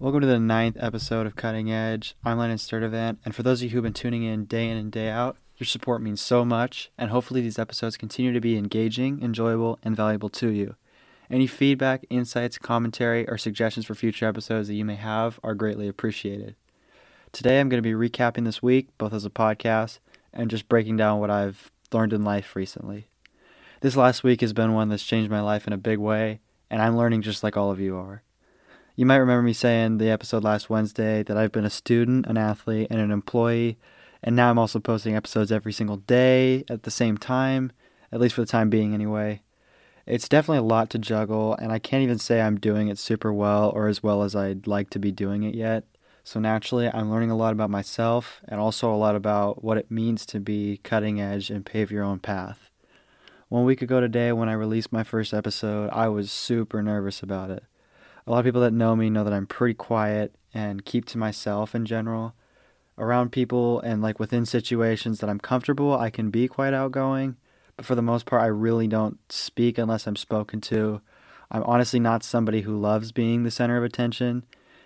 Welcome to the ninth episode of Cutting Edge. I'm Landon Sturdevant, and for those of you who've been tuning in day in and day out, your support means so much, and hopefully these episodes continue to be engaging, enjoyable, and valuable to you. Any feedback, insights, commentary, or suggestions for future episodes that you may have are greatly appreciated. Today I'm going to be recapping this week, both as a podcast and just breaking down what I've learned in life recently. This last week has been one that's changed my life in a big way, and I'm learning just like all of you are. You might remember me saying the episode last Wednesday that I've been a student, an athlete, and an employee, and now I'm also posting episodes every single day at the same time, at least for the time being anyway. It's definitely a lot to juggle, and I can't even say I'm doing it super well or as well as I'd like to be doing it yet. So naturally, I'm learning a lot about myself and also a lot about what it means to be cutting edge and pave your own path. One week ago today, when I released my first episode, I was super nervous about it. A lot of people that know me know that I'm pretty quiet and keep to myself in general. Around people and like within situations that I'm comfortable, I can be quite outgoing, but for the most part, I really don't speak unless I'm spoken to. I'm honestly not somebody who loves being the center of attention,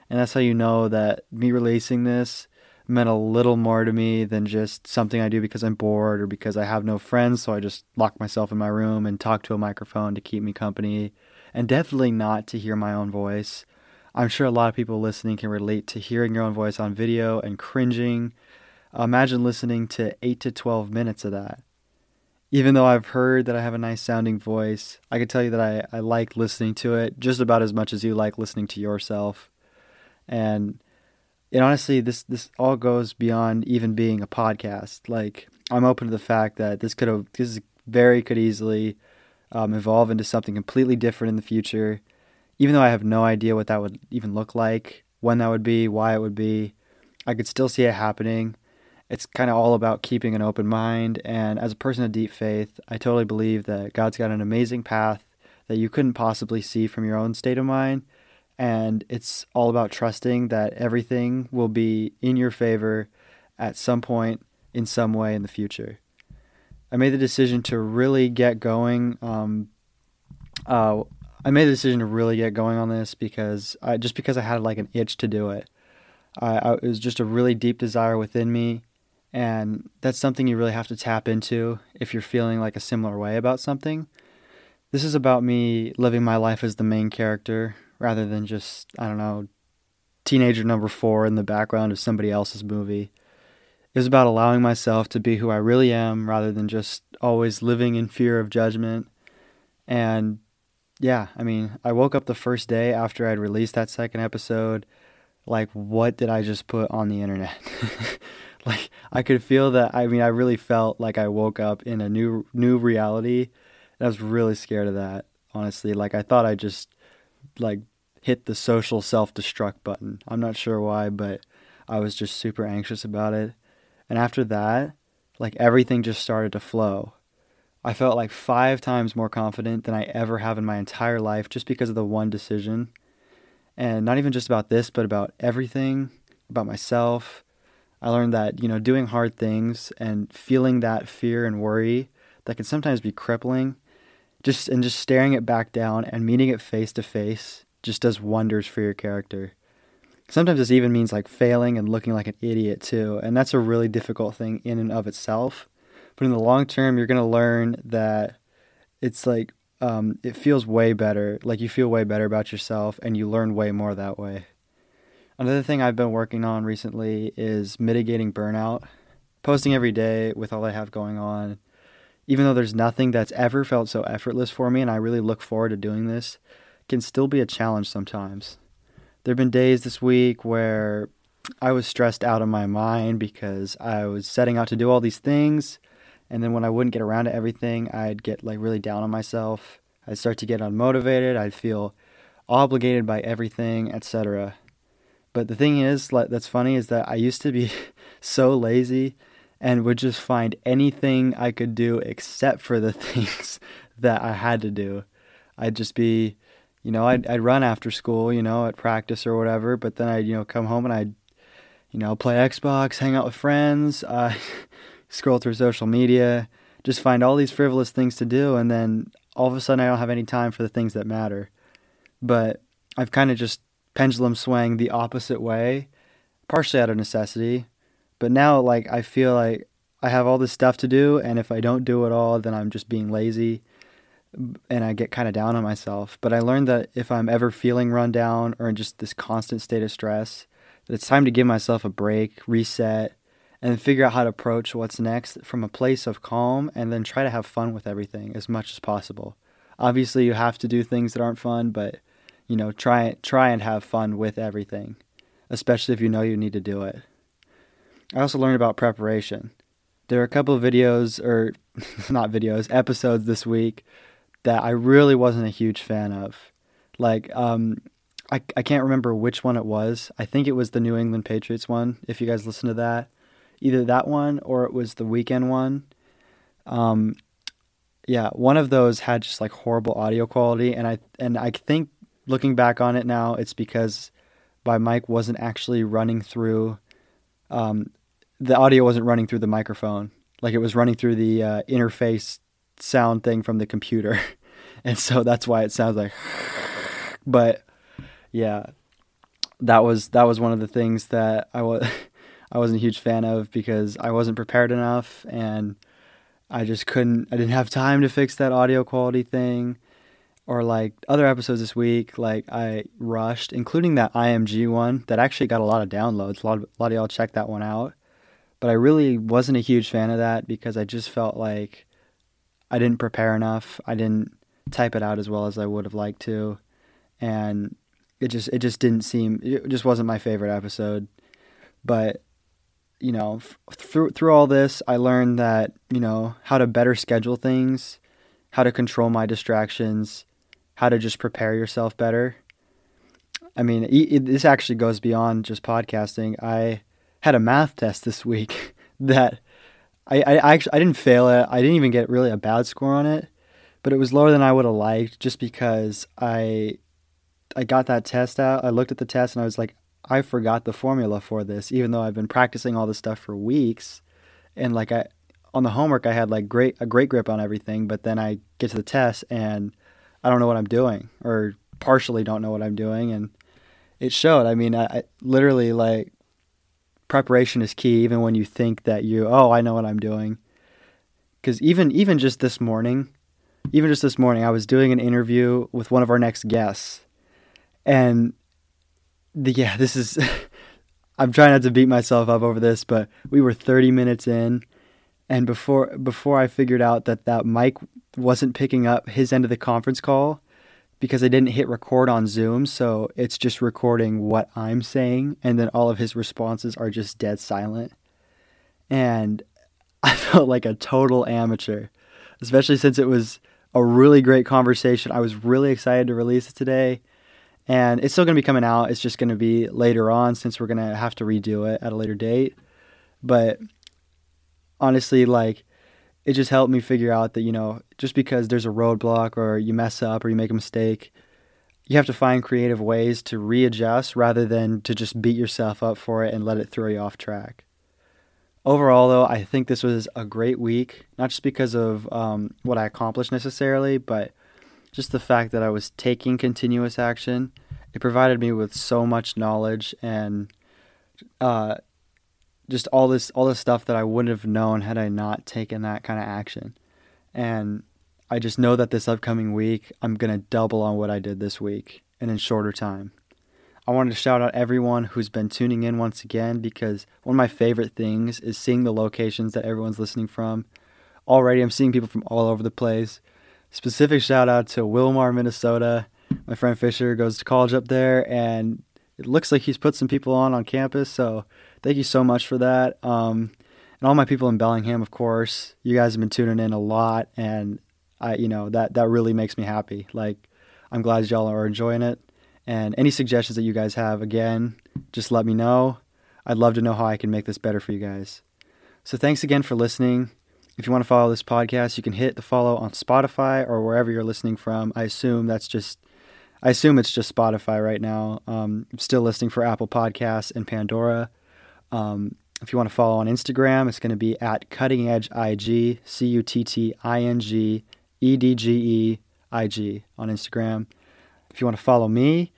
and that's how you know that me releasing this meant a little more to me than just something I do because I'm bored or because I have no friends, so I just lock myself in my room and talk to a microphone to keep me company, and definitely not to hear my own voice. I'm sure a lot of people listening can relate to hearing your own voice on video and cringing. Imagine listening to 8 to 12 minutes of that. Even though I've heard that I have a nice sounding voice, I can tell you that I, I like listening to it just about as much as you like listening to yourself. And and honestly, this this all goes beyond even being a podcast. Like I'm open to the fact that this could have this very could easily um, evolve into something completely different in the future. Even though I have no idea what that would even look like, when that would be, why it would be, I could still see it happening. It's kind of all about keeping an open mind. And as a person of deep faith, I totally believe that God's got an amazing path that you couldn't possibly see from your own state of mind and it's all about trusting that everything will be in your favor at some point in some way in the future. I made the decision to really get going. Um, uh, I made the decision to really get going on this because I just because I had like an itch to do it. I, I, it was just a really deep desire within me, and that's something you really have to tap into if you're feeling like a similar way about something. This is about me living my life as the main character rather than just, I don't know, teenager number four in the background of somebody else's movie. It was about allowing myself to be who I really am rather than just always living in fear of judgment. And yeah, I mean, I woke up the first day after I'd released that second episode like what did I just put on the internet? like I could feel that I mean I really felt like I woke up in a new new reality. I was really scared of that, honestly. Like I thought I just like hit the social self destruct button. I'm not sure why, but I was just super anxious about it. And after that, like everything just started to flow. I felt like five times more confident than I ever have in my entire life just because of the one decision. And not even just about this, but about everything, about myself. I learned that, you know, doing hard things and feeling that fear and worry that can sometimes be crippling, just and just staring it back down and meeting it face to face just does wonders for your character. Sometimes this even means like failing and looking like an idiot too, and that's a really difficult thing in and of itself. But in the long term, you're gonna learn that it's like um, it feels way better. Like you feel way better about yourself, and you learn way more that way. Another thing I've been working on recently is mitigating burnout. Posting every day with all I have going on, even though there's nothing that's ever felt so effortless for me, and I really look forward to doing this can still be a challenge sometimes. There have been days this week where I was stressed out of my mind because I was setting out to do all these things, and then when I wouldn't get around to everything, I'd get like really down on myself. I'd start to get unmotivated. I'd feel obligated by everything, etc. But the thing is, that's funny is that I used to be so lazy and would just find anything I could do except for the things that I had to do. I'd just be you know, I'd, I'd run after school, you know, at practice or whatever, but then I'd, you know, come home and I'd, you know, play Xbox, hang out with friends, uh, scroll through social media, just find all these frivolous things to do. And then all of a sudden I don't have any time for the things that matter. But I've kind of just pendulum swang the opposite way, partially out of necessity. But now, like, I feel like I have all this stuff to do, and if I don't do it all, then I'm just being lazy and I get kind of down on myself. But I learned that if I'm ever feeling run down or in just this constant state of stress, that it's time to give myself a break, reset, and figure out how to approach what's next from a place of calm and then try to have fun with everything as much as possible. Obviously, you have to do things that aren't fun, but you know, try try and have fun with everything, especially if you know you need to do it. I also learned about preparation. There are a couple of videos or not videos, episodes this week that I really wasn't a huge fan of. Like um I, I can't remember which one it was. I think it was the New England Patriots one, if you guys listen to that either that one or it was the weekend one. Um, yeah, one of those had just like horrible audio quality, and I and I think looking back on it now, it's because my mic wasn't actually running through. Um, the audio wasn't running through the microphone, like it was running through the uh, interface sound thing from the computer, and so that's why it sounds like. But yeah, that was that was one of the things that I was. I wasn't a huge fan of because I wasn't prepared enough and I just couldn't I didn't have time to fix that audio quality thing or like other episodes this week like I rushed including that IMG one that actually got a lot of downloads a lot of, a lot of y'all checked that one out but I really wasn't a huge fan of that because I just felt like I didn't prepare enough I didn't type it out as well as I would have liked to and it just it just didn't seem it just wasn't my favorite episode but you know, through through all this, I learned that you know how to better schedule things, how to control my distractions, how to just prepare yourself better. I mean, it, this actually goes beyond just podcasting. I had a math test this week that I, I actually I didn't fail it. I didn't even get really a bad score on it, but it was lower than I would have liked just because I I got that test out. I looked at the test and I was like, I forgot the formula for this, even though I've been practicing all this stuff for weeks. And like I, on the homework, I had like great a great grip on everything, but then I get to the test and I don't know what I'm doing, or partially don't know what I'm doing, and it showed. I mean, I, I literally like preparation is key, even when you think that you oh I know what I'm doing. Because even even just this morning, even just this morning, I was doing an interview with one of our next guests, and the, yeah, this is. I'm trying not to beat myself up over this, but we were 30 minutes in, and before before I figured out that that mic wasn't picking up his end of the conference call because I didn't hit record on Zoom, so it's just recording what I'm saying, and then all of his responses are just dead silent. And I felt like a total amateur, especially since it was a really great conversation. I was really excited to release it today and it's still going to be coming out. It's just going to be later on since we're going to have to redo it at a later date. But honestly, like it just helped me figure out that, you know, just because there's a roadblock or you mess up or you make a mistake, you have to find creative ways to readjust rather than to just beat yourself up for it and let it throw you off track. Overall, though, I think this was a great week, not just because of um, what I accomplished necessarily, but just the fact that I was taking continuous action, it provided me with so much knowledge and uh, just all this all this stuff that I wouldn't have known had I not taken that kind of action. And I just know that this upcoming week I'm gonna double on what I did this week and in shorter time. I wanted to shout out everyone who's been tuning in once again because one of my favorite things is seeing the locations that everyone's listening from. Already, I'm seeing people from all over the place specific shout out to Willmar, Minnesota. My friend Fisher goes to college up there, and it looks like he's put some people on on campus. So thank you so much for that. Um, and all my people in Bellingham, of course. You guys have been tuning in a lot, and I, you know, that that really makes me happy. Like, I'm glad y'all are enjoying it. And any suggestions that you guys have, again, just let me know. I'd love to know how I can make this better for you guys. So thanks again for listening. If you want to follow this podcast, you can hit the follow on Spotify or wherever you're listening from. I assume that's just, I assume it's just Spotify right now. Um, I'm still listening for Apple Podcasts and Pandora. Um, if you want to follow on Instagram, it's going to be at Cutting Edge IG, C U T T I N G E D G E I G on Instagram. If you want to follow me,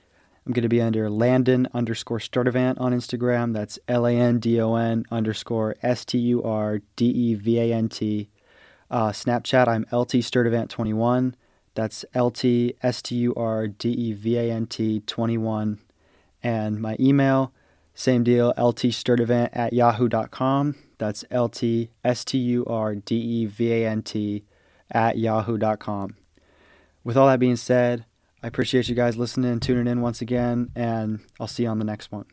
I'm going to be under Landon underscore Sturdevant on Instagram. That's L A N D O N underscore S T U R D E V A N T. Uh, Snapchat, I'm LT Sturdevant21. That's L T S T U R D E V A N T 21. And my email, same deal, ltsturdevant at yahoo.com. That's L T S T U R D E V A N T at yahoo.com. With all that being said, I appreciate you guys listening and tuning in once again, and I'll see you on the next one.